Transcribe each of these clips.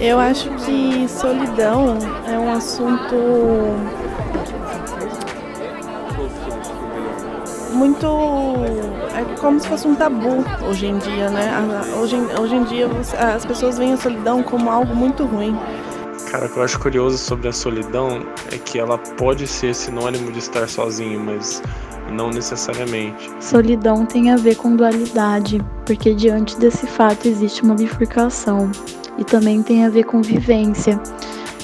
Eu acho que solidão é um assunto muito. É como se fosse um tabu hoje em dia, né? Hoje, hoje em dia as pessoas veem a solidão como algo muito ruim. Cara, o que eu acho curioso sobre a solidão é que ela pode ser sinônimo de estar sozinho, mas não necessariamente. Solidão tem a ver com dualidade, porque diante desse fato existe uma bifurcação e também tem a ver com vivência,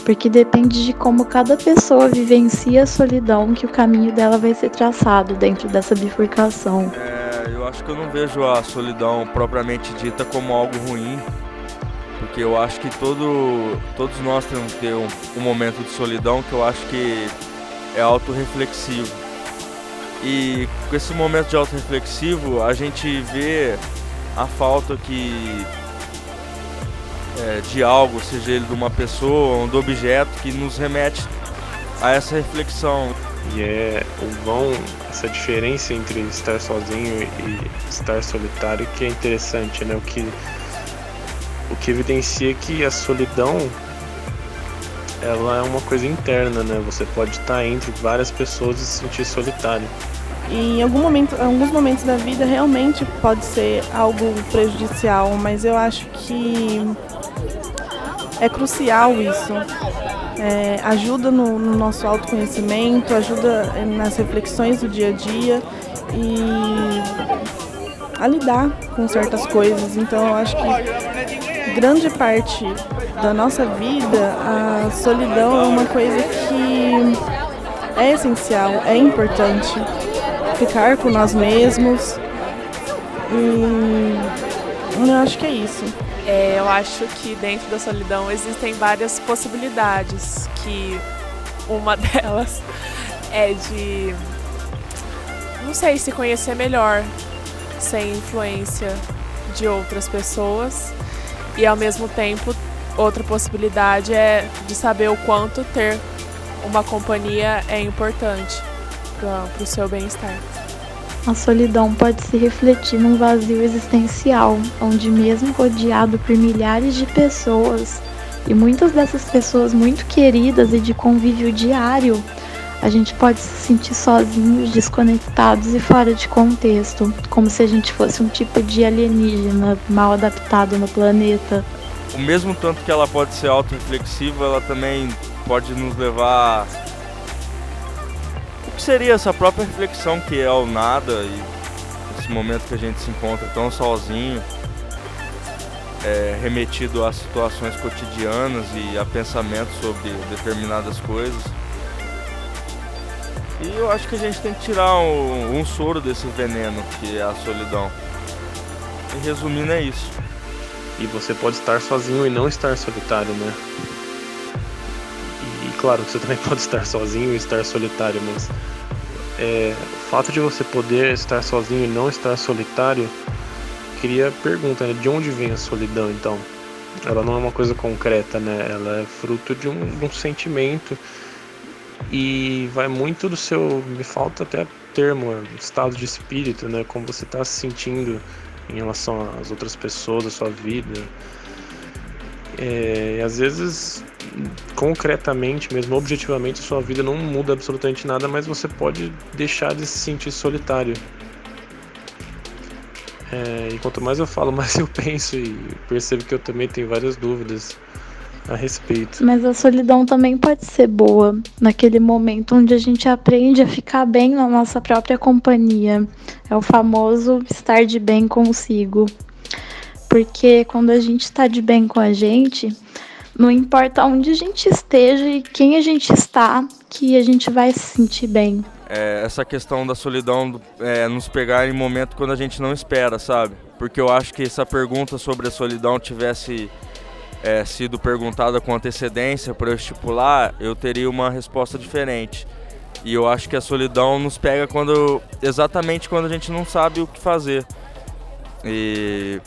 porque depende de como cada pessoa vivencia a solidão que o caminho dela vai ser traçado dentro dessa bifurcação. É, eu acho que eu não vejo a solidão propriamente dita como algo ruim, porque eu acho que todo, todos nós temos que ter um, um momento de solidão que eu acho que é autorreflexivo. E com esse momento de autorreflexivo, a gente vê a falta que é, de algo, seja ele de uma pessoa ou do objeto, que nos remete a essa reflexão. E é o vão, essa diferença entre estar sozinho e estar solitário que é interessante, né? O que, o que evidencia que a solidão ela é uma coisa interna, né? Você pode estar entre várias pessoas e se sentir solitário. E em algum momento, em alguns momentos da vida realmente pode ser algo prejudicial, mas eu acho que é crucial isso. É, ajuda no, no, nosso autoconhecimento, ajuda nas reflexões do dia a dia e a lidar com certas coisas. Então eu acho que grande parte da nossa vida a solidão é uma coisa que é essencial, é importante. Ficar com nós mesmos. E eu acho que é isso. É, eu acho que dentro da solidão existem várias possibilidades, que uma delas é de, não sei, se conhecer melhor, sem influência de outras pessoas. E ao mesmo tempo, outra possibilidade é de saber o quanto ter uma companhia é importante para o seu bem-estar. A solidão pode se refletir num vazio existencial, onde, mesmo rodeado por milhares de pessoas, e muitas dessas pessoas muito queridas e de convívio diário, a gente pode se sentir sozinhos, desconectados e fora de contexto, como se a gente fosse um tipo de alienígena mal adaptado no planeta. O mesmo tanto que ela pode ser auto-reflexiva, ela também pode nos levar que seria essa própria reflexão que é o nada e esse momento que a gente se encontra tão sozinho, é, remetido a situações cotidianas e a pensamentos sobre determinadas coisas. E eu acho que a gente tem que tirar um, um soro desse veneno que é a solidão. E resumindo é isso. E você pode estar sozinho e não estar solitário, né? Claro que você também pode estar sozinho e estar solitário, mas é, o fato de você poder estar sozinho e não estar solitário cria pergunta, né? De onde vem a solidão então? Ela não é uma coisa concreta, né? Ela é fruto de um, de um sentimento e vai muito do seu. Me falta até termo, estado de espírito, né? Como você está se sentindo em relação às outras pessoas, à sua vida. É, e às vezes concretamente, mesmo objetivamente, sua vida não muda absolutamente nada, mas você pode deixar de se sentir solitário. É, e quanto mais eu falo, mais eu penso e percebo que eu também tenho várias dúvidas a respeito. Mas a solidão também pode ser boa naquele momento onde a gente aprende a ficar bem na nossa própria companhia. É o famoso estar de bem consigo. Porque quando a gente está de bem com a gente, não importa onde a gente esteja e quem a gente está, que a gente vai se sentir bem. É, essa questão da solidão é, nos pegar em momento quando a gente não espera, sabe? Porque eu acho que se a pergunta sobre a solidão tivesse é, sido perguntada com antecedência para eu estipular, eu teria uma resposta diferente. E eu acho que a solidão nos pega quando exatamente quando a gente não sabe o que fazer. E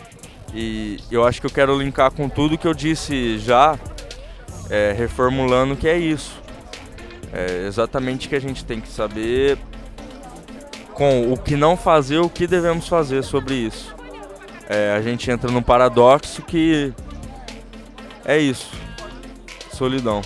e eu acho que eu quero linkar com tudo que eu disse já, é, reformulando que é isso. É exatamente que a gente tem que saber com o que não fazer, o que devemos fazer sobre isso. É, a gente entra num paradoxo que é isso. Solidão.